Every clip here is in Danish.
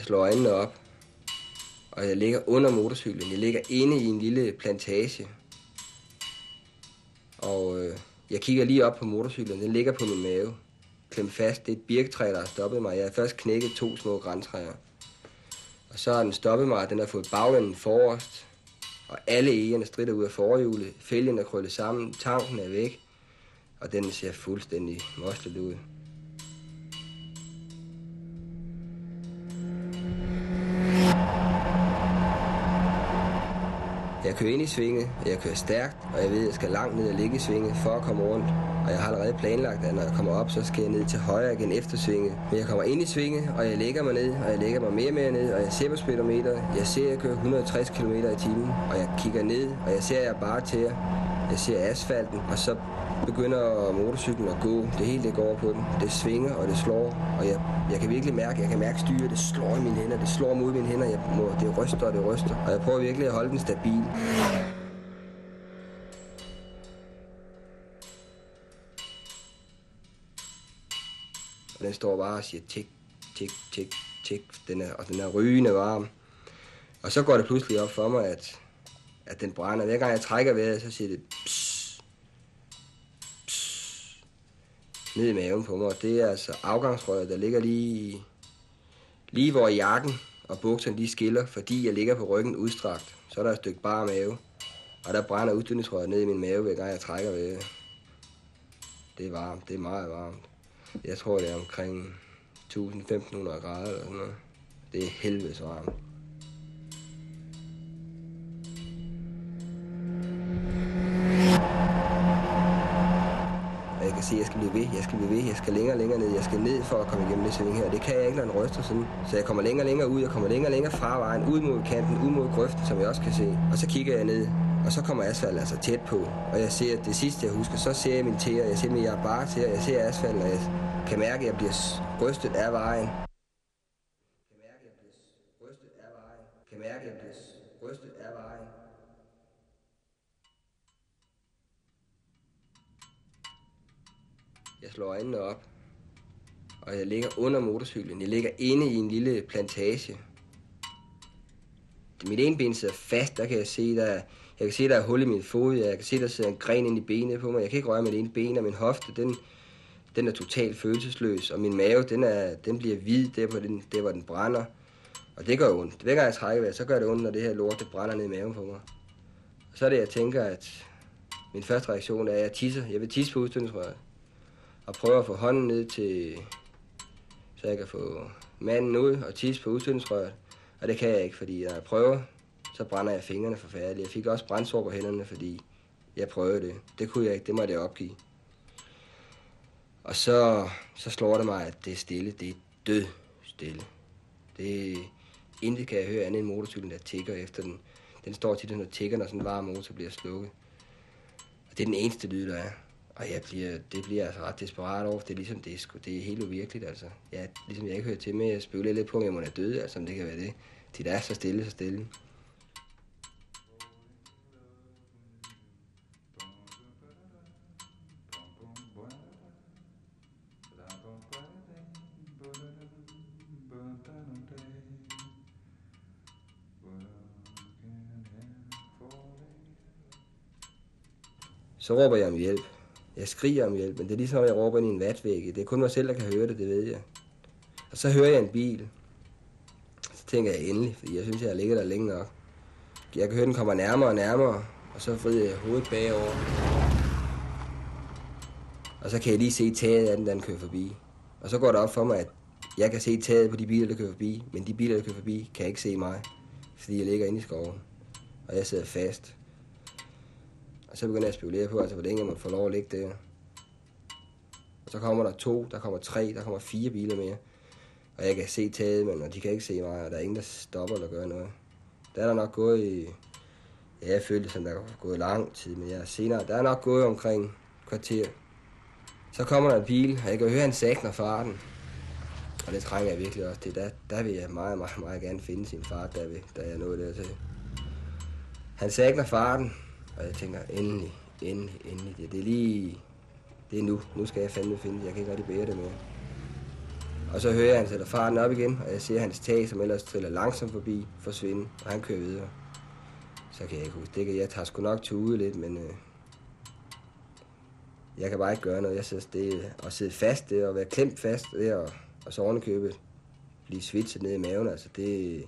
Jeg slår øjnene op, og jeg ligger under motorcyklen. Jeg ligger inde i en lille plantage. Og øh, jeg kigger lige op på motorcyklen. Den ligger på min mave. Klemt fast. Det er et birktræ, der har stoppet mig. Jeg har først knækket to små græntræer. Og så har den stoppet mig, og den har fået bagenden forrest. Og alle egerne strider ud af forhjulet. Fælgen er krøllet sammen. Tanken er væk. Og den ser fuldstændig moslet ud. Jeg kører ind i svinget, og jeg kører stærkt, og jeg ved, at jeg skal langt ned og ligge i svinget for at komme rundt. Og jeg har allerede planlagt, at når jeg kommer op, så skal jeg ned til højre igen efter svinget. Men jeg kommer ind i svinget, og jeg lægger mig ned, og jeg lægger mig mere og mere ned, og jeg ser på speedometer. Jeg ser, at jeg kører 160 km i timen, og jeg kigger ned, og jeg ser, at jeg bare til. Jeg ser asfalten, og så begynder motorcyklen at gå. Det hele det går på den. Det svinger, og det slår. Og jeg, jeg kan virkelig mærke, jeg kan mærke styret. Det slår i mine hænder. Det slår mod mine hænder. Jeg må, det ryster, og det ryster. Og jeg prøver virkelig at holde den stabil. Og den står bare og siger tik, tik, tik, tik. Den er, og den er rygende varm. Og så går det pludselig op for mig, at, at den brænder. Hver gang jeg trækker vejret, så siger det pss, ned i maven på mig. Det er altså afgangsrøret, der ligger lige, lige hvor jakken og bukserne lige skiller, fordi jeg ligger på ryggen udstrakt. Så er der et stykke bare mave. Og der brænder udstødningsrøret ned i min mave, hver gang jeg trækker vejret. Det er varmt. Det er meget varmt. Jeg tror, det er omkring 1500 grader eller sådan noget. Det er helvedes varmt. Og jeg kan se, at jeg skal blive ved, jeg skal blive ved, jeg skal længere og længere ned, jeg skal ned for at komme igennem det sving her. Det kan jeg ikke, når den ryster sådan. Så jeg kommer længere og længere ud, jeg kommer længere og længere fra vejen, ud mod kanten, ud mod grøften, som jeg også kan se. Og så kigger jeg ned, og så kommer asfalten altså tæt på. Og jeg ser, at det sidste jeg husker, så ser jeg min tæer, jeg ser min jeg bare til, jeg ser asfalten, og jeg kan mærke, at jeg bliver rystet af vejen. Kan mærke, at jeg bliver rystet af vejen. Kan mærke, at jeg bliver rystet af vejen. Jeg slår øjnene op, og jeg ligger under motorcyklen. Jeg ligger inde i en lille plantage. Mit ene ben sidder fast, der kan jeg se, der er, jeg kan se, der er hul i min fod, jeg kan se, der sidder en gren ind i benet på mig. Jeg kan ikke røre mit ene ben, og min hofte, den, den er totalt følelsesløs, og min mave, den, er, den bliver hvid, der på den, der hvor den brænder. Og det gør ondt. Hver gang jeg trækker vejret, så gør det ondt, når det her lort, det brænder ned i maven på mig. Og så er det, jeg tænker, at min første reaktion er, at jeg tisser. Jeg vil tisse på udstødningsrøret. Og prøver at få hånden ned til, så jeg kan få manden ud og tisse på udstødningsrøret. Og det kan jeg ikke, fordi når jeg prøver, så brænder jeg fingrene forfærdeligt. Jeg fik også brændsår på hænderne, fordi jeg prøvede det. Det kunne jeg ikke, det måtte jeg opgive. Og så, så slår det mig, at det er stille. Det er død stille. Det intet kan jeg høre andet end motorcyklen, der tigger efter den. Den står tit når tigger, når sådan en varm motor bliver slukket. Og det er den eneste lyd, der er. Og jeg bliver, det bliver altså ret desperat over, det er ligesom, det er, sgu, det er helt uvirkeligt, altså. Jeg, ligesom jeg ikke hører til med, jeg spekulerer lidt på, om jeg må være død, altså, om det kan være det. De der er så stille, så stille. Så råber jeg om hjælp. Jeg skriger om hjælp, men det er ligesom, at jeg råber ind i en vatvæg. Det er kun mig selv, der kan høre det, det ved jeg. Og så hører jeg en bil. Så tænker jeg endelig, fordi jeg synes, jeg har ligget der længe nok. Jeg kan høre, den kommer nærmere og nærmere, og så vrider jeg hovedet bagover. Og så kan jeg lige se taget af den, der den kører forbi. Og så går det op for mig, at jeg kan se taget på de biler, der kører forbi, men de biler, der kører forbi, kan ikke se mig, fordi jeg ligger inde i skoven. Og jeg sidder fast. Og så begynder jeg at spekulere på, altså, hvor længe man får få lov at ligge der. Og så kommer der to, der kommer tre, der kommer fire biler mere. Og jeg kan se taget, men og de kan ikke se mig, og der er ingen, der stopper eller gør noget. Der er der nok gået i... Ja, jeg følte, som der er gået lang tid, men jeg senere... Der er nok gået omkring kvarter. Så kommer der en bil, og jeg kan høre, han sagner farten. Og det trænger jeg virkelig også til. Der, der vil jeg meget, meget, meget gerne finde sin far, der, vil, der jeg nåede dertil. Han sagner farten, og jeg tænker, endelig, endelig, endelig. Det, det er lige... Det er nu. Nu skal jeg fandme finde det. Jeg kan ikke rigtig bære det mere. Og så hører jeg, at han sætter farten op igen, og jeg ser hans tag, som ellers triller langsomt forbi, forsvinde, og han kører videre. Så kan jeg ikke huske det. Kan, jeg tager sgu nok til ude lidt, men øh, jeg kan bare ikke gøre noget. Jeg synes, det at sidde fast, det og være klemt fast, det og, og så ovenikøbet blive svitset ned i maven, altså det,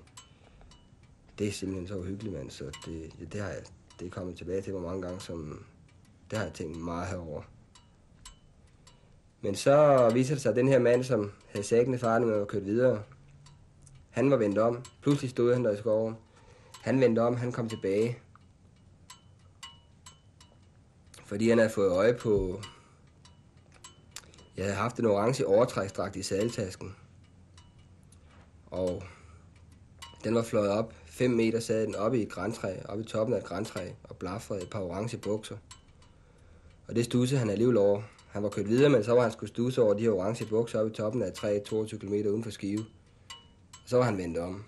det er simpelthen så uhyggeligt, mand. Så det, det, har jeg, det er kommet tilbage til mig mange gange, som det har jeg tænkt meget herover. Men så viser det sig, at den her mand, som havde sækkende farne med at køre videre, han var vendt om. Pludselig stod han der i skoven. Han vendte om, han kom tilbage. Fordi han havde fået øje på... Jeg havde haft en orange overtræksdragt i sadeltasken. Og den var fløjet op. 5 meter sad den oppe i et græntræ, oppe i toppen af et græntræ, og blafrede et par orange bukser. Og det stussede han alligevel over. Han var kørt videre, men så var han skulle stusse over de her orange bukser oppe i toppen af et træ 22 km uden for Skive. Og så var han vendt om.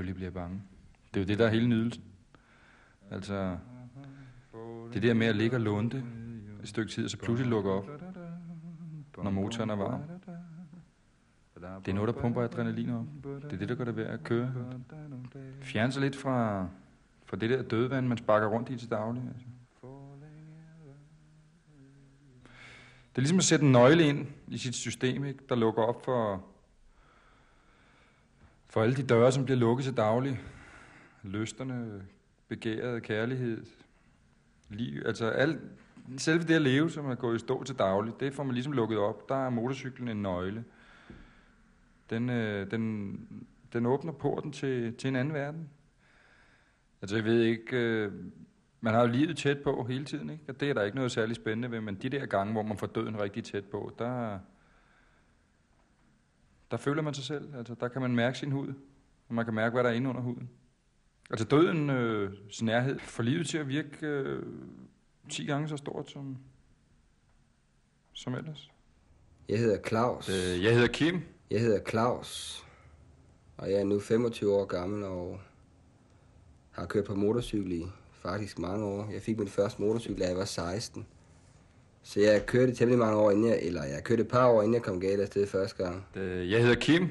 Selvfølgelig bliver bange. Det er jo det, der er hele nydelsen. Altså, det der med at ligge og lunde et stykke tid, og så pludselig lukke op, når motoren er varm. Det er noget, der pumper adrenalin op. Det er det, der gør det værd at køre. Fjerne sig lidt fra, fra det der dødvand, man sparker rundt i til daglig. Altså. Det er ligesom at sætte en nøgle ind i sit system, ikke? der lukker op for, for alle de døre, som bliver lukket til daglig. Lysterne, begæret, kærlighed, liv, altså alt, selve det at leve, som er gået i stå til daglig, det får man ligesom lukket op. Der er motorcyklen en nøgle. Den, øh, den, den åbner porten til, til en anden verden. Altså jeg ved ikke, øh, man har jo livet tæt på hele tiden, ikke? og det er der ikke noget særlig spændende ved, men de der gange, hvor man får døden rigtig tæt på, der, der føler man sig selv. Altså, der kan man mærke sin hud, og man kan mærke, hvad der er inde under huden. Altså døden, øh, nærhed, får livet til at virke øh, 10 gange så stort som, som ellers. Jeg hedder Claus. Øh, jeg hedder Kim. Jeg hedder Claus, og jeg er nu 25 år gammel og har kørt på motorcykel i faktisk mange år. Jeg fik min første motorcykel, da jeg var 16. Så jeg kørte temmelig mange år inden jeg, eller jeg kørte et par år inden jeg kom galt afsted første gang. Øh, jeg hedder Kim,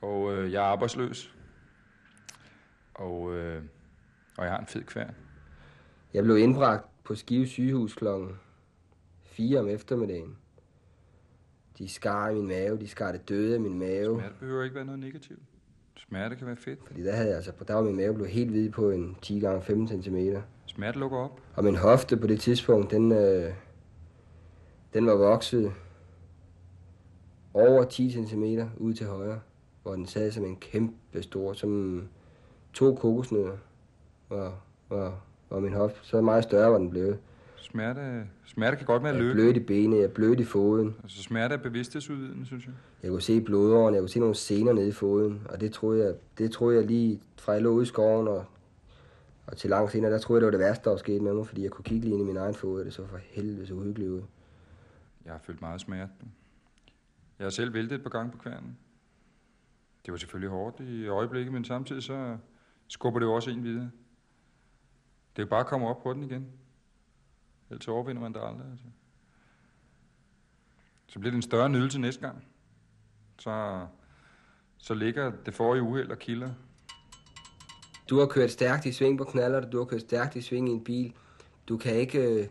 og øh, jeg er arbejdsløs. Og, øh, og jeg har en fed kværn. Jeg blev indbragt på Skive sygehus klokken 4 om eftermiddagen. De skar i min mave, de skar det døde af min mave. Smerte behøver ikke være noget negativt. Smerte kan være fedt. Fordi der havde jeg altså, der var min mave blevet helt hvid på en 10 gange 15 cm. Smerte lukker op. Og min hofte på det tidspunkt, den, øh, den var vokset over 10 cm ud til højre, hvor den sad som en kæmpe stor, som to kokosnødder var, var, var min hofte. Så meget større var den blevet. Smerte, smerte kan godt være løbe. blødt i benene, jeg blødt i foden. Altså smerte er bevidsthedsudvidende, synes jeg. Jeg kunne se blodårene, jeg kunne se nogle sener nede i foden, og det troede jeg, det troede jeg lige fra jeg lå ude i skoven og, og til langt senere, der troede jeg, det var det værste, der var sket med mig, fordi jeg kunne kigge lige ind i min egen fod, og det så for helvede så uhyggeligt ud. Jeg har følt meget smerte. Jeg har selv væltet et par gange på kværnen. Det var selvfølgelig hårdt i øjeblikket, men samtidig så skubber det jo også en videre. Det er bare at komme op på den igen. Ellers overvinder man det aldrig. Altså. Så bliver det en større nydelse næste gang. Så, så ligger det forrige uheld og kilder. Du har kørt stærkt i sving på knaller, du har kørt stærkt i sving i en bil. Du kan ikke, øh,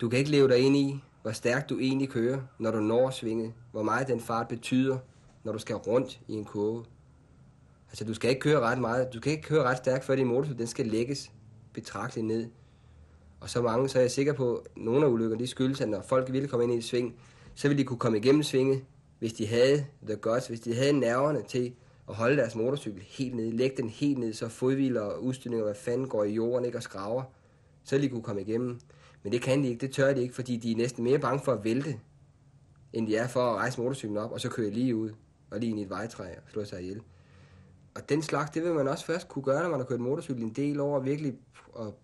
du kan ikke leve dig ind i, hvor stærkt du egentlig kører, når du når svinget. Hvor meget den fart betyder, når du skal rundt i en kurve. Altså, du skal ikke køre ret meget. Du kan ikke køre ret stærkt, før din motorcykel den skal lægges betragteligt ned. Og så mange, så er jeg sikker på, at nogle af ulykkerne, de skyldes, at når folk ville komme ind i et sving, så ville de kunne komme igennem svinget, hvis de havde the guts, hvis de havde nerverne til at holde deres motorcykel helt nede, lægge den helt ned, så fodhviler og udstyrninger, hvad fanden går i jorden ikke og skraver, så ville de kunne komme igennem. Men det kan de ikke, det tør de ikke, fordi de er næsten mere bange for at vælte, end de er for at rejse motorcyklen op, og så køre lige ud, og lige ind i et vejtræ og slå sig ihjel. Og den slags, det vil man også først kunne gøre, når man har kørt motorcykel en del over, virkelig og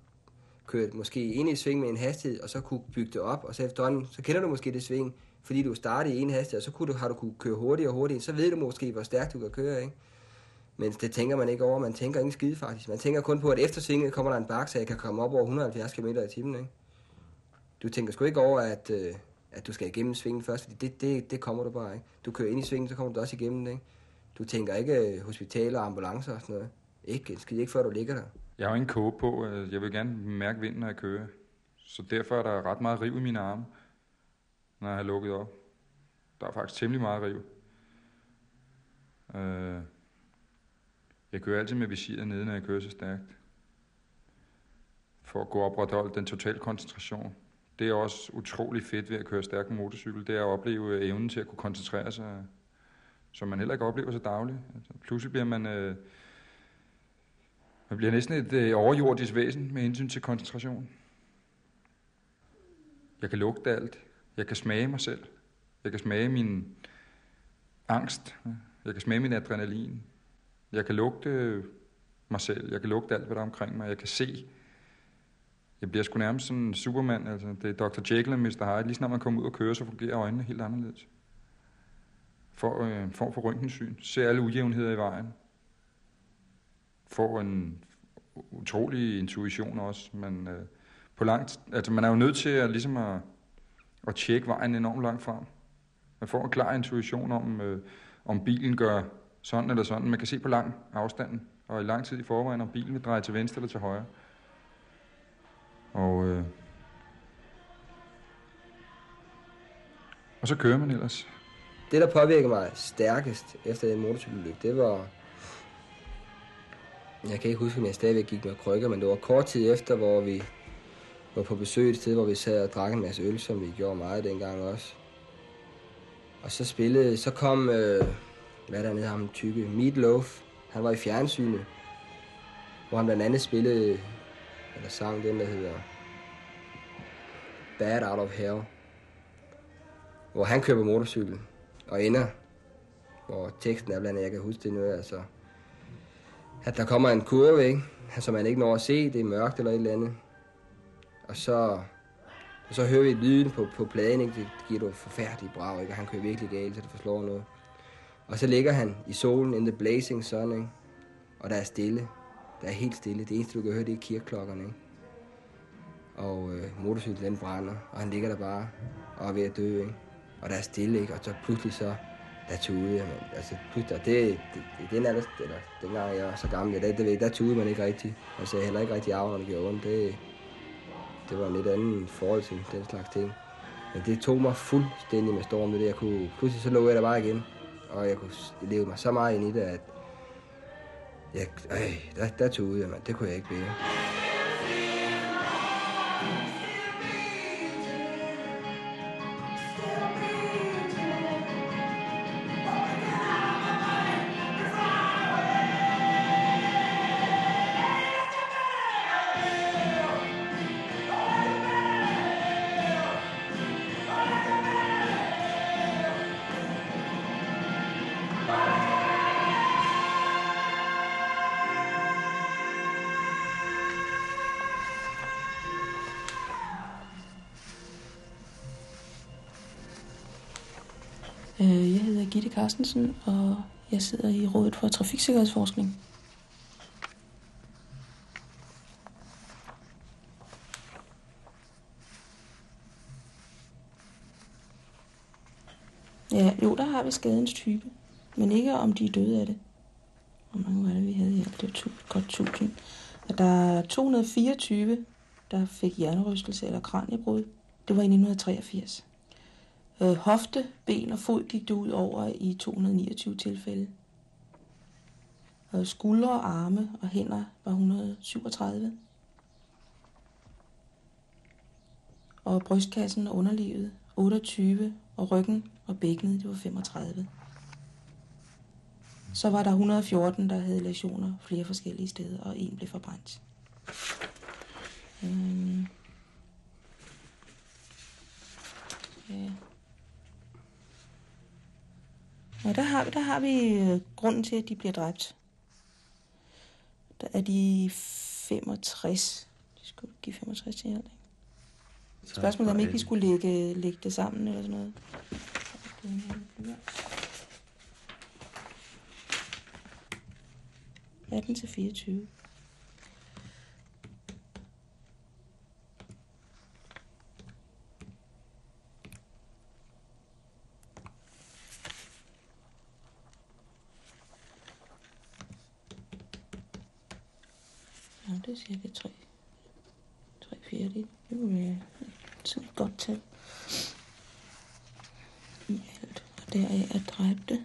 kørt måske ind i et sving med en hastighed, og så kunne bygge det op, og så efterhånden, så kender du måske det sving, fordi du startede i en hastighed, og så kunne du, har du kunne køre hurtigere og hurtigere, så ved du måske, hvor stærkt du kan køre, ikke? Men det tænker man ikke over, man tænker ingen skide faktisk. Man tænker kun på, at efter svinget kommer der en bakke, så jeg kan komme op over 170 km i timen, ikke? Du tænker sgu ikke over, at, øh, at du skal igennem svingen først, fordi det, det, det kommer du bare, ikke? Du kører ind i svingen, så kommer du også igennem det, ikke? Du tænker ikke øh, hospitaler og ambulancer og sådan noget. Ikke, skid ikke før du ligger der. Jeg har jo en kåbe på. Øh, jeg vil gerne mærke vinden, når jeg kører. Så derfor er der ret meget riv i mine arme, når jeg har lukket op. Der er faktisk temmelig meget riv. Øh, Jeg kører altid med visiret nede, når jeg kører så stærkt. For at gå op og holde den totale koncentration. Det er også utrolig fedt ved at køre stærk motorcykel. Det er at opleve øh, evnen til at kunne koncentrere sig, øh, som man heller ikke oplever så dagligt. Altså, pludselig bliver man... Øh, man bliver næsten et øh, overjordisk væsen med hensyn til koncentration. Jeg kan lugte alt. Jeg kan smage mig selv. Jeg kan smage min angst. Jeg kan smage min adrenalin. Jeg kan lugte mig selv. Jeg kan lugte alt, hvad der er omkring mig. Jeg kan se. Jeg bliver sgu nærmest sådan en supermand. Altså, det er Dr. Jekyll og Mr. Hyde. Lige snart man kommer ud og kører, så fungerer øjnene helt anderledes. For øh, en form for røntgensyn. Ser alle ujævnheder i vejen. Får en utrolig intuition også. Men øh, på langt, altså man er jo nødt til at, ligesom at, at tjekke vejen enormt langt frem. Man får en klar intuition om, øh, om bilen gør sådan eller sådan. Man kan se på lang afstand, og i lang tid i forvejen, om bilen vil dreje til venstre eller til højre. Og, øh, og så kører man ellers. Det, der påvirkede mig stærkest efter den motorcykelulykke, det var... Jeg kan ikke huske, om jeg stadigvæk gik med krykker, men det var kort tid efter, hvor vi var på besøg et sted, hvor vi sad og drak en masse øl, som vi gjorde meget dengang også. Og så spillede, så kom, øh, hvad der nede ham, tykke, Meatloaf. Han var i fjernsynet, hvor han blandt andet spillede, eller sang den, der hedder Bad Out of Hell. Hvor han køber på motorcykel og ender, hvor teksten er blandt andet, jeg kan huske det nu, altså, at der kommer en kurve, ikke? som man ikke når at se, det er mørkt eller et eller andet. Og så, og så hører vi lyden på, på pladen, ikke? det giver du forfærdeligt brag, ikke? og han kører virkelig galt, så det forslår noget. Og så ligger han i solen in the blazing sun, ikke? og der er stille. Der er helt stille. Det eneste, du kan høre, det er kirkeklokkerne. Ikke? Og øh, motorcyklen, den brænder, og han ligger der bare og er ved at dø. Ikke? Og der er stille, ikke? og så pludselig så, der tude, man, altså pludselig, det, det, det, den alder, eller dengang jeg var så gammel, ja, der, det, der tude man ikke rigtig. Altså sagde heller ikke rigtig af, når det gjorde ondt. Det, det var en lidt anden forhold til den slags ting. Men det tog mig fuldstændig med storm, det der. Jeg kunne, pludselig så lå jeg der bare igen, og jeg kunne leve mig så meget ind i det, at jeg, øh, der, der tog ud, man, det kunne jeg ikke bære. Gitte Carstensen, og jeg sidder i Rådet for Trafiksikkerhedsforskning. Ja, jo, der har vi skadens type, men ikke om de er døde af det. Hvor mange var det, vi havde her? Det var godt 1000. Og der er 224, der fik hjernerystelse eller kraniebrud. Det var i 1983. Øh, hofte, ben og fod gik det ud over i 229 tilfælde. Og skuldre, arme og hænder var 137. og brystkassen og underlivet 28, og ryggen og bækkenet, det var 35. Så var der 114, der havde lesioner flere forskellige steder, og en blev forbrændt. Øhm. Ja. Og der har, der har vi øh, grunden til, at de bliver dræbt. Der er de 65. De skulle give 65 til alt, ikke? Spørgsmålet er, om ikke vi skulle lægge, lægge det sammen eller sådan noget. 18 til 24. det er cirka 3. 3 fjerdedel. Det kunne være sådan et godt tal. I alt. Og der er dræbte.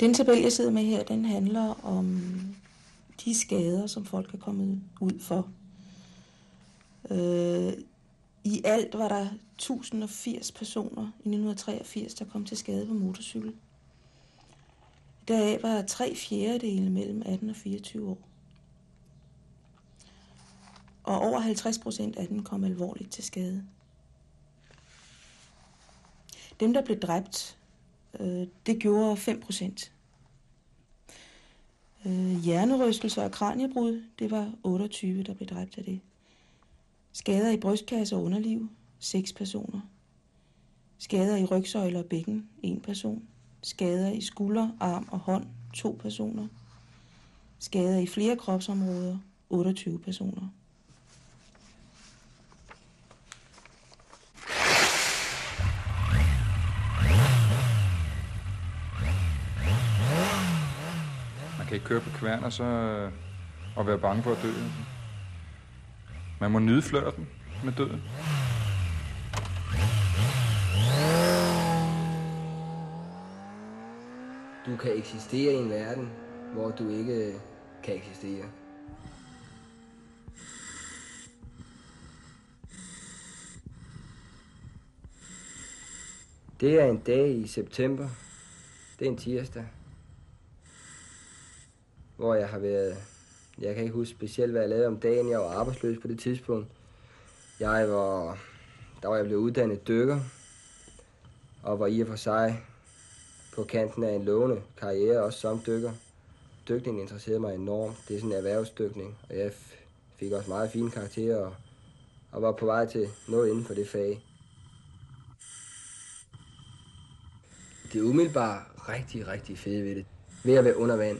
Den tabel, jeg sidder med her, den handler om de skader, som folk er kommet ud for. Øh, I alt var der 1080 personer i 1983, der kom til skade på motorcykel. Deraf var tre fjerdedele mellem 18 og 24 år. Og over 50 procent af dem kom alvorligt til skade. Dem, der blev dræbt, øh, det gjorde 5 procent. Øh, hjernerystelser og kraniebrud, det var 28, der blev dræbt af det. Skader i brystkasse og underliv, 6 personer. Skader i rygsøjler og bækken, 1 person. Skader i skulder, arm og hånd, 2 personer. Skader i flere kropsområder, 28 personer. Kan ikke køre på kværn og så øh, og være bange for at dø. Man må nyde flørten med døden. Du kan eksistere i en verden, hvor du ikke øh, kan eksistere. Det er en dag i september. Det er en tirsdag. Hvor jeg har været... Jeg kan ikke huske specielt, hvad jeg lavede om dagen. Jeg var arbejdsløs på det tidspunkt. Jeg var... Der var jeg blevet uddannet dykker. Og var i og for sig på kanten af en lovende karriere, også som dykker. Dykningen interesserede mig enormt. Det er sådan en erhvervsdykning, og jeg fik også meget fine karakterer og, og var på vej til noget inden for det fag. Det er umiddelbart rigtig, rigtig fedt ved det. Ved at være under vand.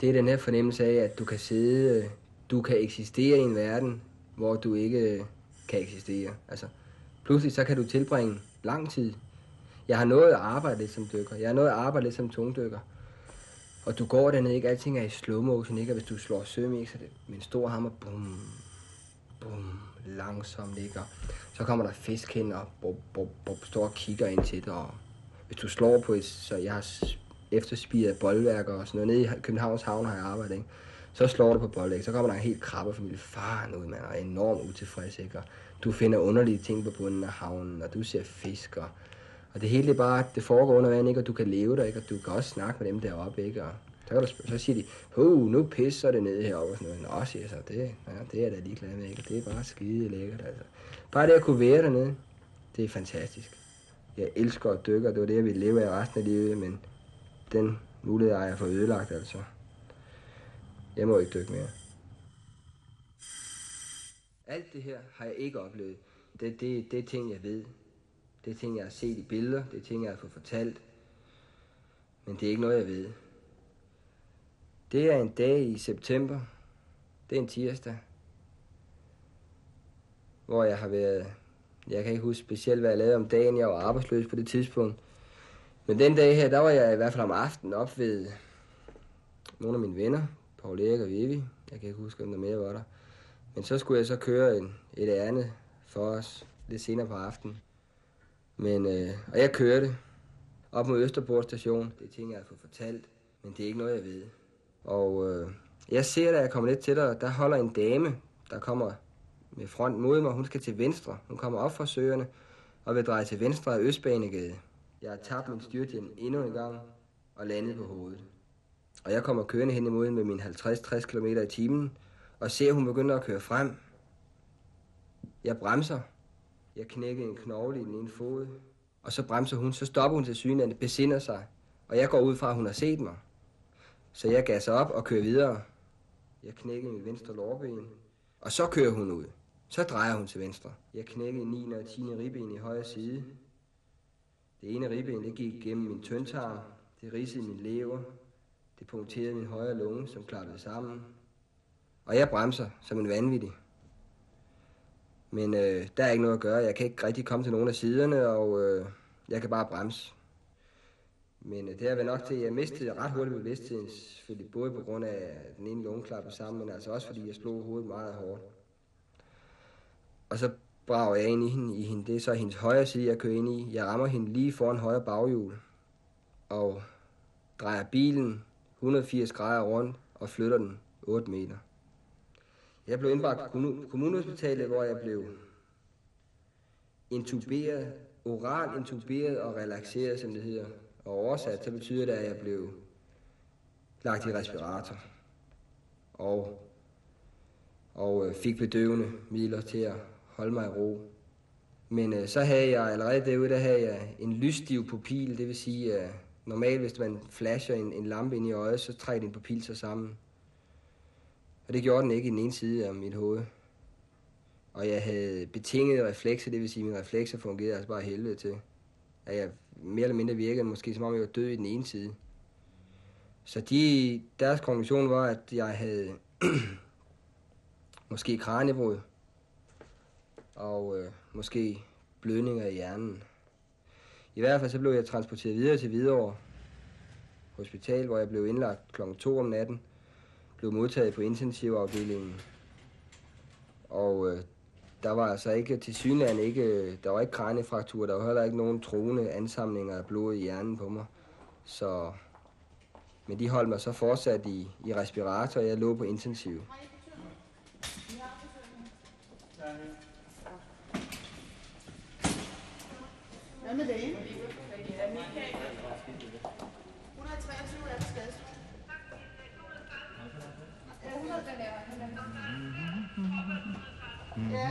Det er den her fornemmelse af, at du kan sidde, du kan eksistere i en verden, hvor du ikke øh, kan eksistere. Altså, pludselig så kan du tilbringe lang tid jeg har nået at arbejde lidt som dykker. Jeg har nået at arbejde lidt som tungdykker. Og du går dernede, ikke? Alting er i slow motion, ikke? Og hvis du slår søm, ikke? Så det med en stor hammer, bum, bum, langsomt, ikke? Og så kommer der fisk hen og bum, bum, bum, står og kigger ind til dig. Og hvis du slår på et, så jeg har efterspiret boldværker og sådan noget. Nede i Københavns Havn har jeg arbejdet, ikke? Så slår du på boldvæg, så kommer der en helt krabbefamilie. far ud, mand, og er enormt utilfreds, ikke? Og du finder underlige ting på bunden af havnen, og du ser fisk, og og det hele er bare, det foregår under vand, ikke? Og du kan leve der, ikke? Og du kan også snakke med dem deroppe, ikke? Og så, kan du, så siger de, huh, nu pisser det ned heroppe og sådan noget. Nå, siger så, det, ja, det er da ligeglad med, ikke? Det er bare skide lækkert, altså. Bare det at kunne være dernede, det er fantastisk. Jeg elsker at dykke, og det var det, jeg ville leve af resten af livet, men den mulighed har jeg fået ødelagt, altså. Jeg må ikke dykke mere. Alt det her har jeg ikke oplevet. Det, det, det er ting, jeg ved. Det er ting, jeg har set i billeder. Det er ting, jeg har fået fortalt. Men det er ikke noget, jeg ved. Det er en dag i september. Det er en tirsdag. Hvor jeg har været... Jeg kan ikke huske specielt, hvad jeg lavede om dagen. Jeg var arbejdsløs på det tidspunkt. Men den dag her, der var jeg i hvert fald om aftenen op ved, nogle af mine venner, Paul Erik og Vivi. Jeg kan ikke huske, om der mere var der. Men så skulle jeg så køre en, et ærne for os lidt senere på aftenen. Men, øh, og jeg kørte op mod Østerborg station. Det er ting, jeg har fået fortalt, men det er ikke noget, jeg ved. Og øh, jeg ser, da jeg kommer lidt til der, der holder en dame, der kommer med front mod mig. Hun skal til venstre. Hun kommer op fra søerne og vil dreje til venstre af Østbanegade. Jeg har tabt min styrthjelm endnu en gang og landet på hovedet. Og jeg kommer kørende hen imod med min 50-60 km i timen, og ser, at hun begynder at køre frem. Jeg bremser. Jeg knækker en knogle i den ene fod, og så bremser hun. Så stopper hun til synligheden, besinder sig, og jeg går ud fra, at hun har set mig. Så jeg gasser op og kører videre. Jeg knækker mit venstre lårben, og så kører hun ud. Så drejer hun til venstre. Jeg knækkede 9. og 10. ribben i højre side. Det ene ribben, det gik gennem min tyndtarm. Det ridsede min lever. Det punkterede min højre lunge, som klappede sammen. Og jeg bremser som en vanvittig. Men øh, der er ikke noget at gøre. Jeg kan ikke rigtig komme til nogen af siderne, og øh, jeg kan bare bremse. Men øh, det har været nok til, at jeg mistede ret hurtigt bevidstheden, selvfølgelig både på grund af den ene lunge klappede sammen, men altså også fordi jeg slog hovedet meget hårdt. Og så brager jeg ind i hende, i hende. Det er så hendes højre side, jeg kører ind i. Jeg rammer hende lige foran højre baghjul. Og drejer bilen 180 grader rundt og flytter den 8 meter. Jeg blev indbragt på kommunehospitalet, hvor jeg blev intuberet, oral intuberet og relaxeret, som det hedder. Og oversat, så betyder det, at jeg blev lagt i respirator. Og, og øh, fik bedøvende midler til at holde mig i ro. Men øh, så havde jeg allerede derude, der havde jeg en lysstiv pupil, det vil sige, at normalt hvis man flasher en, en lampe ind i øjet, så trækker din pupil sig sammen. Og det gjorde den ikke i den ene side af mit hoved. Og jeg havde betingede reflekser, det vil sige, at mine reflekser fungerede altså bare helvede til. At jeg mere eller mindre virkede måske som om jeg var død i den ene side. Så de, deres konklusion var, at jeg havde måske kraniebrud og øh, måske blødninger i hjernen. I hvert fald så blev jeg transporteret videre til Hvidovre Hospital, hvor jeg blev indlagt kl. 2 om natten. Blev modtaget på intensivafdelingen. Og øh, der var altså ikke til synligheden ikke, øh, der var ikke kraniefraktur, der var heller ikke nogen troende ansamlinger af blod i hjernen på mig. Så, men de holdt mig så fortsat i, i respirator, og jeg lå på intensiv. Det? 123 er på skadestuen. Ja, 100 den. Ja.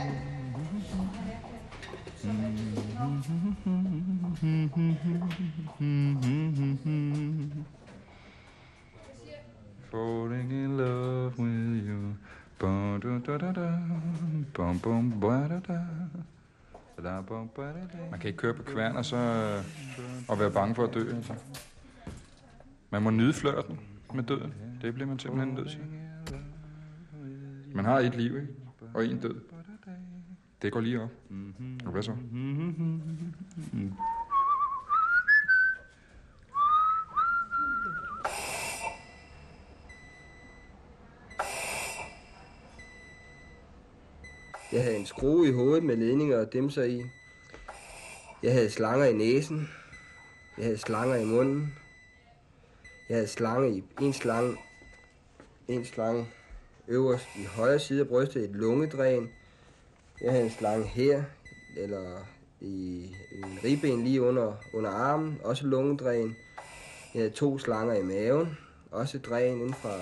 Falling in love with you. Bum, da, da, da. Bum, bum, ba, da, da. Man kan ikke køre på kværn og så øh, og være bange for at dø. Altså. Man må nyde flørten med døden. Det bliver man simpelthen nødt til. Man har et liv, ikke? Og en død. Det går lige op. Og hvad så? Mm-hmm. Jeg havde en skrue i hovedet med ledninger og dimser i. Jeg havde slanger i næsen. Jeg havde slanger i munden. Jeg havde slange i en slange, en slange øverst i højre side af brystet, et lungedræn. Jeg havde en slange her, eller i en ribben lige under, under armen, også lungedræn. Jeg havde to slanger i maven, også dræn inden fra,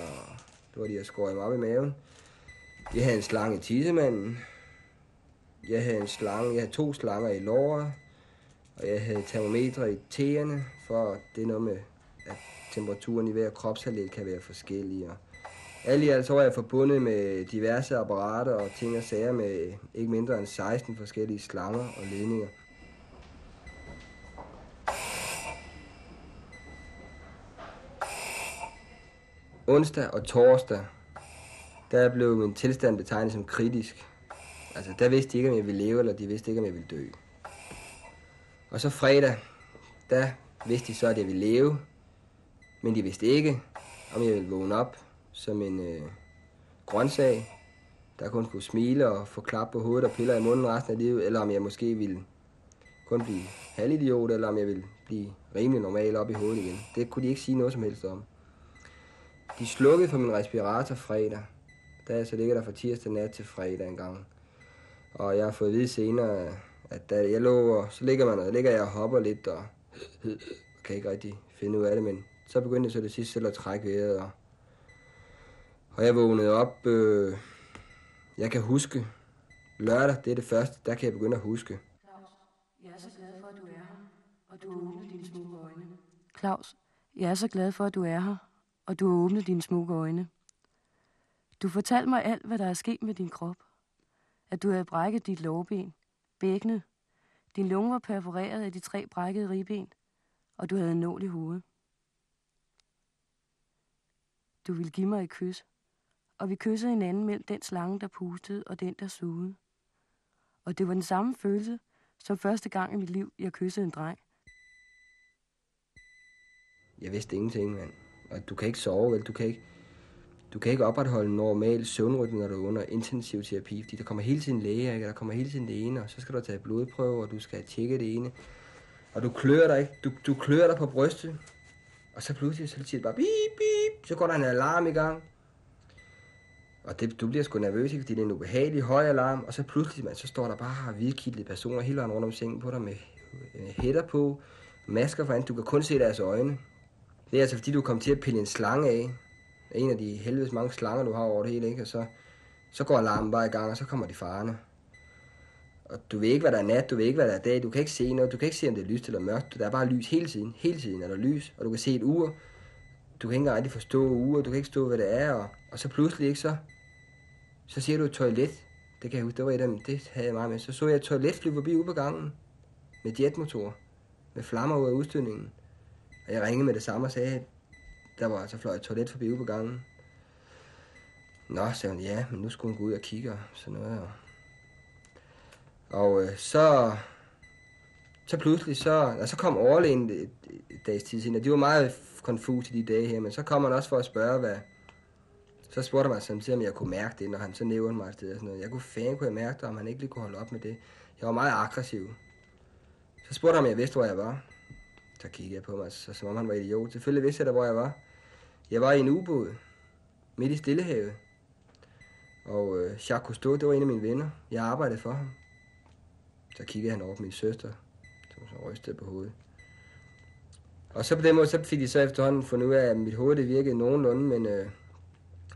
var de jeg skåret mig op i maven. Jeg havde en slange i tissemanden. Jeg havde en slange, jeg havde to slanger i låret, og jeg havde termometre i tæerne, for det er noget med, at temperaturen i hver kropshalvdel kan være forskellige. Og alt i alt så var jeg forbundet med diverse apparater og ting og sager med ikke mindre end 16 forskellige slanger og ledninger. Onsdag og torsdag, der blev min tilstand betegnet som kritisk. Altså, der vidste de ikke, om jeg ville leve, eller de vidste ikke, om jeg ville dø. Og så fredag, der vidste de så, at jeg ville leve, men de vidste ikke, om jeg ville vågne op som en øh, grøntsag, der kun kunne smile og få klap på hovedet og piller i munden resten af livet, eller om jeg måske ville kun blive halvidiot, eller om jeg ville blive rimelig normal op i hovedet igen. Det kunne de ikke sige noget som helst om. De slukkede for min respirator fredag, da jeg så ligger der fra tirsdag nat til fredag en gang. Og jeg har fået at vide senere, at da jeg lå, og så ligger, man, og ligger jeg og hopper lidt, og kan ikke rigtig finde ud af det, men så begyndte jeg så det sidste selv at trække vejret, og, og jeg vågnede op, øh, jeg kan huske, lørdag, det er det første, der kan jeg begynde at huske. Jeg er så glad for, at du er her, og du har åbnet dine smukke øjne. Claus, jeg er så glad for, at du er her, og du har åbnet dine smukke øjne. Du fortalte mig alt, hvad der er sket med din krop. At du havde brækket dit lårben, bækkene, din lunge var perforeret af de tre brækkede ribben, og du havde en nål i hovedet. Du ville give mig et kys, og vi kyssede hinanden mellem den slange, der pustede, og den, der sugede. Og det var den samme følelse, som første gang i mit liv, jeg kyssede en dreng. Jeg vidste ingenting, mand. Og du kan ikke sove, vel? Du kan ikke, du kan ikke opretholde normal søvnrytme, når du er under intensiv terapi, fordi der kommer hele tiden læger, ikke? der kommer hele tiden det ene, og så skal du tage blodprøver, og du skal tjekke det ene. Og du klør dig ikke. Du, du klør dig på brystet. Og så pludselig, så siger det bare bip, bip. Så går der en alarm i gang. Og det, du bliver sgu nervøs, ikke? fordi det er en ubehagelig høj alarm. Og så pludselig, man, så står der bare hvidkildede personer hele vejen rundt om sengen på dig med øh, øh, hætter på, masker for Du kan kun se deres øjne. Det er altså fordi, du kommer til at pille en slange af. En af de helvedes mange slanger, du har over det hele, ikke? Og så, så går alarmen bare i gang, og så kommer de farne. Og du ved ikke, hvad der er nat, du ved ikke, hvad der er dag, du kan ikke se noget, du kan ikke se, om det er lyst eller mørkt. Der er bare lys hele tiden, hele tiden er der lys, og du kan se et ur. Du kan ikke rigtig forstå uret, du kan ikke forstå, hvad det er, og, og så pludselig ikke så, så ser du et toilet. Det kan jeg huske, det var et af dem, det havde jeg meget med. Så så jeg et toilet flyve forbi ude på gangen med jetmotor, med flammer ud af udstødningen. Og jeg ringede med det samme og sagde, der var altså fløjet toilet forbi ude på gangen. Nå, sagde hun, ja, men nu skulle hun gå ud og kigge og sådan noget. Og, og øh, så, så pludselig, så, og så kom overlægen et, et, dags tid siden, og de var meget konfus i de dage her, men så kom han også for at spørge, hvad, så spurgte han mig samtidig, om jeg kunne mærke det, når han så nævnte mig et sted og sådan noget. Jeg kunne fanden kunne jeg mærke det, om han ikke lige kunne holde op med det. Jeg var meget aggressiv. Så spurgte han, om jeg vidste, hvor jeg var. Så kiggede jeg på mig, så, som om han var idiot. Selvfølgelig vidste jeg da, hvor jeg var. Jeg var i en ubåd, midt i Stillehavet. Og øh, Jacques Cousteau, det var en af mine venner. Jeg arbejdede for ham. Så kiggede han over på min søster, som så rystede på hovedet. Og så på den måde, så fik de så efterhånden fundet ud af, at mit hoved det virkede nogenlunde, men, øh,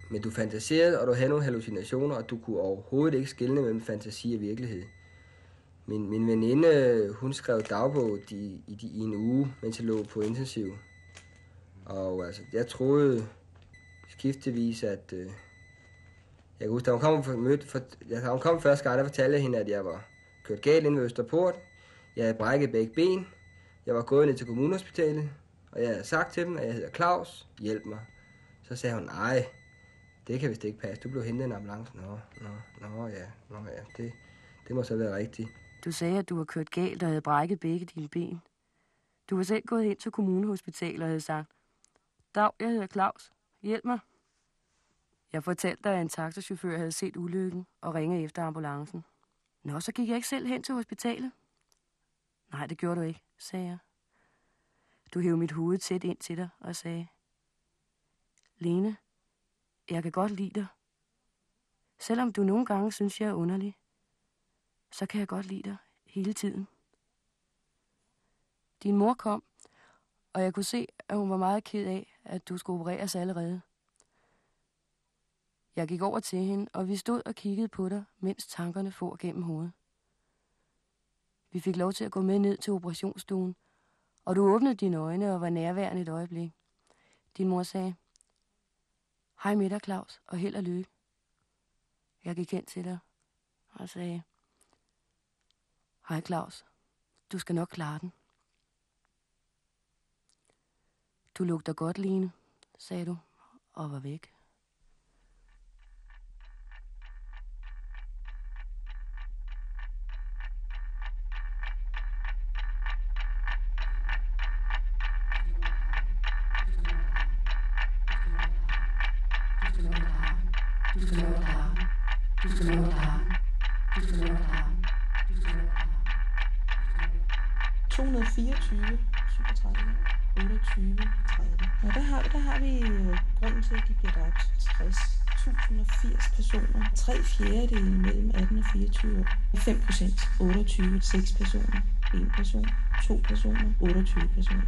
men du fantaserede, og du havde nogle hallucinationer, og du kunne overhovedet ikke skille mellem fantasi og virkelighed. Min, min veninde, øh, hun skrev dagbog i, i, i en uge, mens jeg lå på intensiv. Og altså, jeg troede skiftevis, at... Øh, jeg kan huske, da hun kom, for, mød, for, da hun kom første gang, der fortalte jeg hende, at jeg var kørt galt ind ved Østerport. Jeg havde brækket begge ben. Jeg var gået ned til kommunhospitalet, og jeg havde sagt til dem, at jeg hedder Claus. Hjælp mig. Så sagde hun, nej, det kan vist ikke passe. Du blev hentet en ambulance. Nå, nå, nå ja, nå ja, det, det må så være rigtigt. Du sagde, at du var kørt galt og havde brækket begge dine ben. Du var selv gået ind til kommunehospitalet og havde sagt, Dag, jeg hedder Claus. Hjælp mig. Jeg fortalte dig, at en taxachauffør havde set ulykken og ringede efter ambulancen. Nå, så gik jeg ikke selv hen til hospitalet. Nej, det gjorde du ikke, sagde jeg. Du hævde mit hoved tæt ind til dig og sagde, Lene, jeg kan godt lide dig. Selvom du nogle gange synes, jeg er underlig, så kan jeg godt lide dig hele tiden. Din mor kom, og jeg kunne se, at hun var meget ked af, at du skulle opereres allerede. Jeg gik over til hende, og vi stod og kiggede på dig, mens tankerne for gennem hovedet. Vi fik lov til at gå med ned til operationsstuen, og du åbnede dine øjne og var nærværende et øjeblik. Din mor sagde, Hej med dig, Claus, og held og lykke. Jeg gik hen til dig og sagde, Hej Claus, du skal nok klare den. Du lugter godt, Line, sagde du, og var væk. 224, 37, 28, 30. Og der har, der har vi øh, grunden til, at de bliver dræbt. 60.080 Tre 3 fjerdedele mellem 18 og 24 år. 5 procent. 28. 6 personer. 1 person. 2 personer. 28 personer.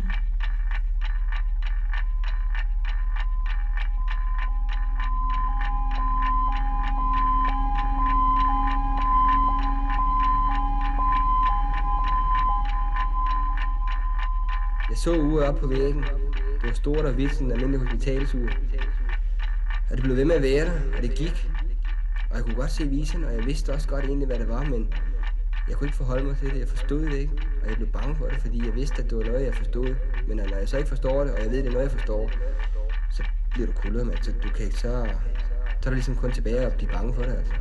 Jeg så uret op på væggen. Det var stort og hvidt, sådan en almindelig hospitalsur. Og det blev ved med at være der, og det gik. Og jeg kunne godt se visen, og jeg vidste også godt egentlig, hvad det var, men jeg kunne ikke forholde mig til det. Jeg forstod det ikke, og jeg blev bange for det, fordi jeg vidste, at det var noget, jeg forstod. Men når jeg så ikke forstår det, og jeg ved, det er noget, jeg forstår, så bliver du kuldet, mand. Så du kan ikke, så, så er der ligesom kun tilbage at blive bange for det, altså.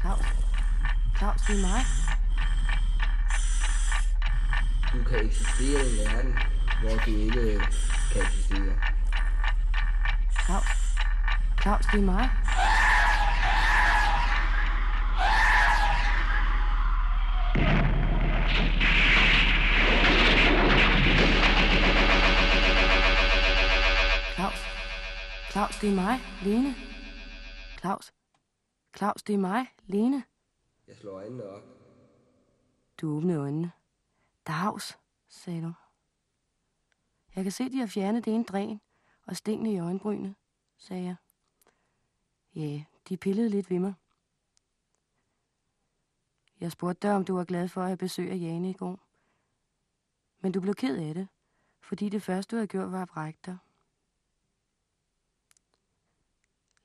Claus. Claus, det er mig. Du kan eksistere i en verden, hvor du ikke kan eksistere. Claus. Claus, det er mig. Claus. Claus, det er mig. Lene. Claus. Claus, det er mig. Lene. Jeg slår øjnene op. Du åbnede øjnene. Dags, sagde du. Jeg kan se, de har fjernet det ene dræn og stengene i øjenbrynet, sagde jeg. Ja, de pillede lidt ved mig. Jeg spurgte dig, om du var glad for at have besøg af Jane i går. Men du blev ked af det, fordi det første, du havde gjort, var at brække dig.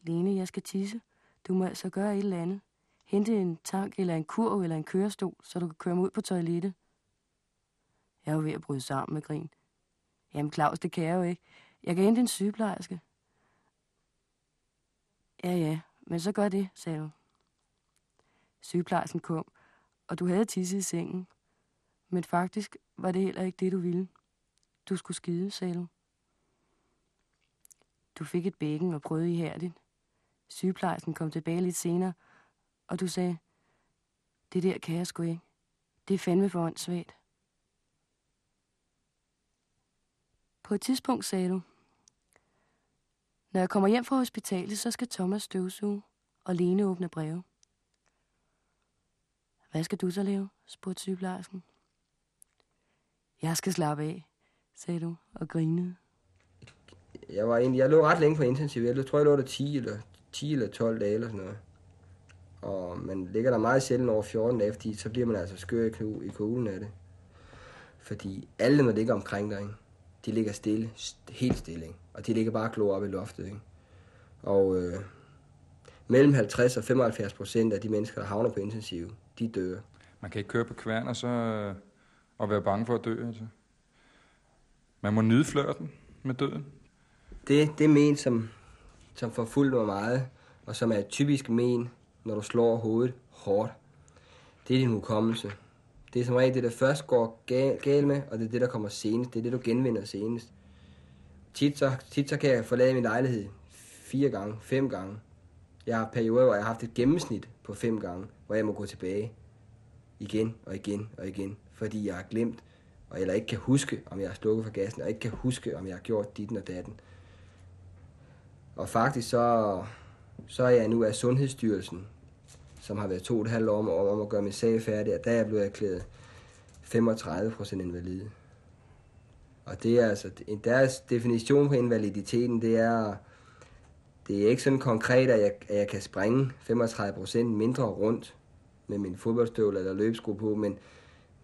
Lene, jeg skal tisse. Du må altså gøre et eller andet. Hente en tank eller en kurv eller en kørestol, så du kan køre mig ud på toilettet. Jeg var ved at bryde sammen med grin. Jamen Claus, det kan jeg jo ikke. Jeg kan hente en sygeplejerske. Ja, ja, men så gør det, sagde hun. Sygeplejersken kom, og du havde tisset i sengen. Men faktisk var det heller ikke det, du ville. Du skulle skide, sagde du. Du fik et bækken og prøvede ihærdigt. Sygeplejersken kom tilbage lidt senere, og du sagde, det der kan jeg sgu ikke. Det er fandme for åndssvagt. På et tidspunkt sagde du, når jeg kommer hjem fra hospitalet, så skal Thomas støvsuge og Lene åbne breve. Hvad skal du så lave? spurgte sygeplejersken. Jeg skal slappe af, sagde du og grinede. Jeg var egentlig, jeg lå ret længe på intensiv. Jeg tror, jeg lå der 10 eller, 10 eller 12 dage eller sådan noget. Og man ligger der meget sjældent over 14 dage, fordi så bliver man altså skør i, knu, i kuglen af det. Fordi alle, når ligger omkring dig, ikke? De ligger stille, st- helt stille, ikke? og de ligger bare og op i loftet. Ikke? Og øh, mellem 50 og 75 procent af de mennesker, der havner på intensiv, de dør. Man kan ikke køre på kværn og så øh, og være bange for at dø. Altså. Man må nyde flørten med døden. Det, det men, som, som forfulgte mig meget, og som er et typisk men, når du slår hovedet hårdt, det er din hukommelse. Det er som regel det, der først går galt gal med, og det er det, der kommer senest. Det er det, du genvinder senest. Tit så, tit så kan jeg forlade min lejlighed fire gange, fem gange. Jeg har perioder, hvor jeg har haft et gennemsnit på fem gange, hvor jeg må gå tilbage igen og igen og igen, fordi jeg har glemt, og eller ikke kan huske, om jeg har slukket for gassen, og ikke kan huske, om jeg har gjort ditten og datten. Og faktisk så, så er jeg nu af Sundhedsstyrelsen, som har været to og et halvt år om, om at gøre min sag færdig, og der er jeg blevet erklæret 35 procent invalid. Og det er altså, deres definition på invaliditeten, det er, det er ikke sådan konkret, at jeg, at jeg kan springe 35 procent mindre rundt med min fodboldstøvle eller løbesko på, men,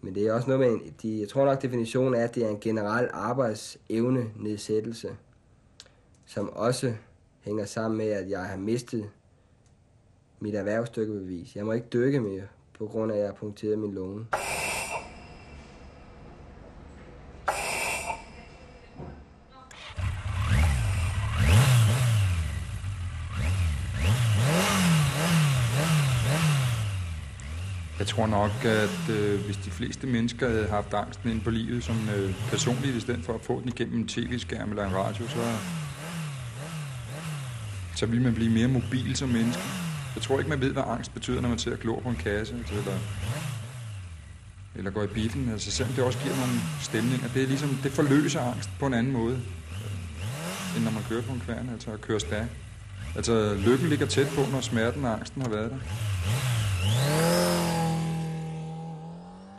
men det er også noget med, en, de, jeg tror nok definitionen er, at det er en generel arbejdsevne nedsættelse, som også hænger sammen med, at jeg har mistet mit erhvervsdykkebevis. Jeg må ikke dykke mere, på grund af, at jeg har punkteret min lunge. Jeg tror nok, at øh, hvis de fleste mennesker havde haft angsten inde på livet som øh, personligt, i stedet for at få den igennem en tv-skærm eller en radio, så, så vil man blive mere mobil som menneske. Jeg tror ikke, man ved, hvad angst betyder, når man ser glor på en kasse, eller, eller går i biffen. Altså, selvom det også giver nogle stemninger. Det, er ligesom, det forløser angst på en anden måde, end når man kører på en kværn, altså at køre stærkt. Altså, lykken ligger tæt på, når smerten og angsten har været der.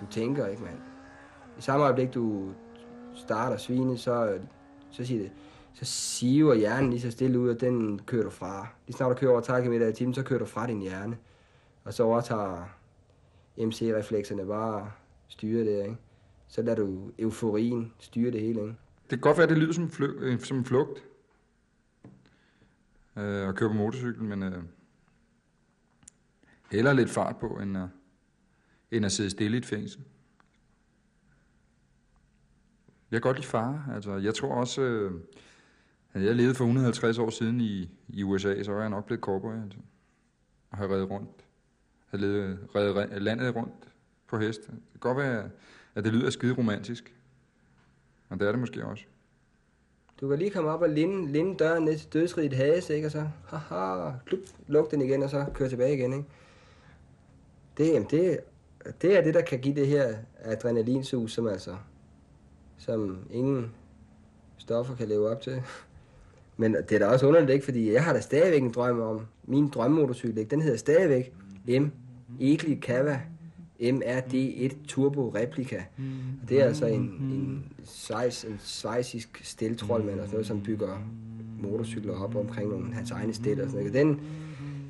Du tænker ikke, mand. I samme øjeblik, du starter svine, så, så siger det, så siver hjernen lige så stille ud, og den kører du fra. Lige snart du kører over 30 km i timen, så kører du fra din hjerne. Og så overtager MC-reflekserne bare styre det, ikke? Så lader du euforien styre det hele, ikke? Det kan godt være, at det lyder som, fly, øh, som en flugt øh, at køre på motorcykel, men øh, heller lidt fart på, end at, end at sidde stille i et fængsel. Jeg kan godt lide fare. Altså, jeg tror også, øh, havde jeg levet for 150 år siden i, i USA, så var jeg nok blevet cowboy. Altså. Og have reddet rundt. Have levet, reddet landet rundt på hest. Det kan godt være, at det lyder skide romantisk. Og det er det måske også. Du kan lige komme op og linde, linde døren ned til dødsriget hades, ikke? Og så, haha, klub, luk den igen, og så køre tilbage igen, ikke? Det, det, det er det, der kan give det her adrenalinsus, som altså, som ingen stoffer kan leve op til. Men det er da også underligt, ikke? Fordi jeg har da stadigvæk en drøm om, min drømmemotorcykel, ikke? Den hedder stadigvæk M. Egli Kava MRD1 Turbo Replika. Og det er altså en, en, svejs, en svejsisk steltrollmand, altså noget, som bygger motorcykler op omkring nogle hans egne stel og sådan noget. Den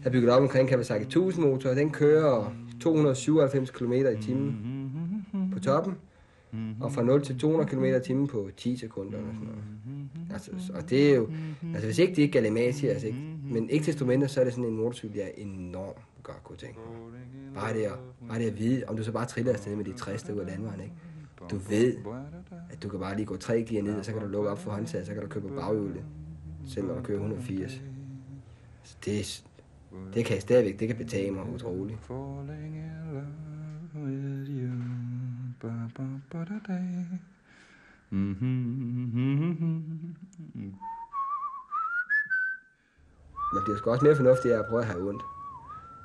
er bygget op omkring Kawasaki 1000 motor, og den kører 297 km i timen på toppen, og fra 0 til 200 km i timen på 10 sekunder. Og sådan noget. Altså, og det er jo, altså hvis ikke det er Galimati, altså ikke, men ikke desto mindre, så er det sådan en motorcykel, jeg er enormt godt kunne tænke mig. Bare det, at, bare det at vide, om du så bare triller afsted med de 60 ud af landvejen, ikke? Du ved, at du kan bare lige gå tre gear ned, og så kan du lukke op for håndtaget, så kan du køre på baghjulet, selv når du kører 180. Så det, det kan jeg stadigvæk, det kan betale mig utroligt. Man bliver sgu også mere fornuftig af at prøve at have ondt.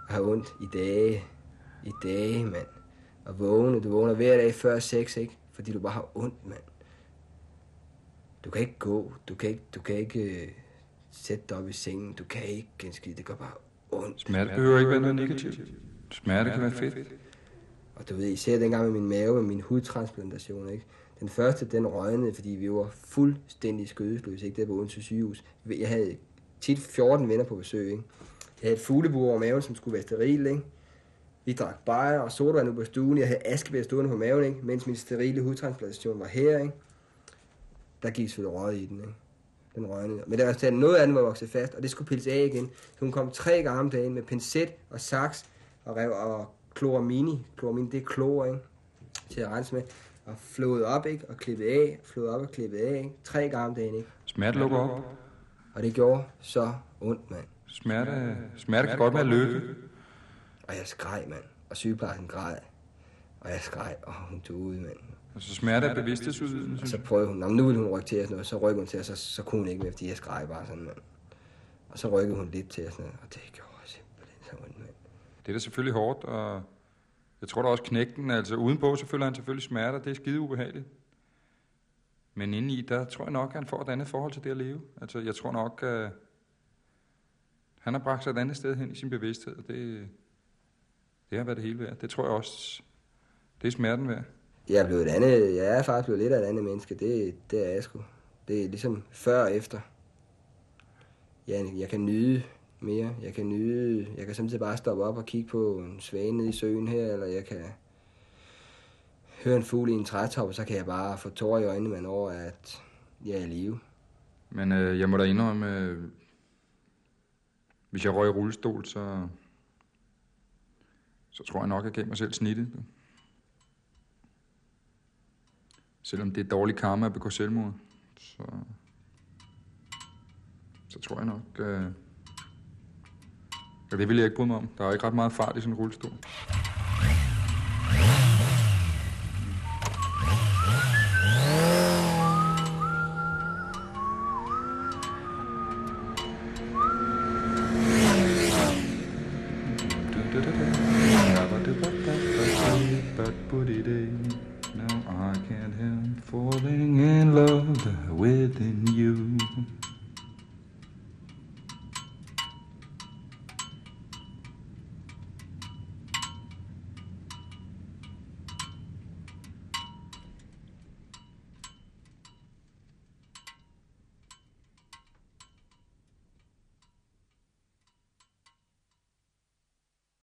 At have ondt i dage. I dage, mand. Og vågne. Du vågner hver dag før sex, ikke? Fordi du bare har ondt, mand. Du kan ikke gå. Du kan ikke, du kan ikke uh, sætte dig op i sengen. Du kan ikke en skid. Det gør bare ondt. Smerte behøver ikke være noget negativt. Smerte kan være fedt. Og du ved, især dengang med min mave, med min hudtransplantation, ikke? Den første, den røgnede, fordi vi var fuldstændig skødesløse, ikke? Det var Odense sygehus. Jeg havde tit 14 venner på besøg, ikke? Jeg havde et fuglebur over maven, som skulle være steril, ikke? Vi drak bajer og sodavand på stuen. Jeg havde askebær stående på maven, ikke? Mens min sterile hudtransplantation var her, ikke? Der gik selvfølgelig røget i den, ikke? Den røgnede. Men der var stadig noget andet, var vokset fast, og det skulle pilles af igen. Så hun kom tre gange om dagen med pincet og saks og, rev, og kloramini. Kloramini, det er klor, ikke? Til at rense med. Og flået op, ikke? Og klippet af. Flået op og klippet af, ikke? Tre gange om dagen, ikke? Smerte lukker op. Og det gjorde så ondt, mand. Smerte, smerte kan godt være lykke. Og jeg skreg, mand. Og sygeplejersken græd. Og jeg skreg, og hun tog ud, mand. Altså smerte er bevidsthedsudvidende, Og synes så prøvede hun, "Nå, men nu ville hun rykke til og sådan noget. Så rykkede hun til, og så, så kunne hun ikke mere, fordi jeg skreg bare sådan, mand. Og så rykkede hun lidt til og sådan noget. Og det gjorde simpelthen så ondt, mand. Det er da selvfølgelig hårdt, og jeg tror da også knægten, altså udenpå så føler han selvfølgelig smerter, det er skide ubehageligt. Men indeni, der tror jeg nok, at han får et andet forhold til det at leve. Altså jeg tror nok, at han har bragt sig et andet sted hen i sin bevidsthed, og det, det har været det hele værd. Det tror jeg også, det er smerten værd. Jeg er blevet et andet, jeg er faktisk blevet lidt af et andet menneske. Det, det er jeg sgu. Det er ligesom før og efter. Jeg, jeg kan nyde mere. Jeg kan nyde, jeg kan samtidig bare stoppe op og kigge på en svane nede i søen her, eller jeg kan høre en fugl i en trætop, og så kan jeg bare få tårer i øjnene, man over, at jeg er i live. Men øh, jeg må da indrømme, øh, hvis jeg røg i rullestol, så, så tror jeg nok, at jeg gav mig selv snittet. Selvom det er dårlig karma at begå selvmord, så, så tror jeg nok, øh, Ja, det ville jeg ikke bryde mig om. Der er jo ikke ret meget fart i sådan en rullestol.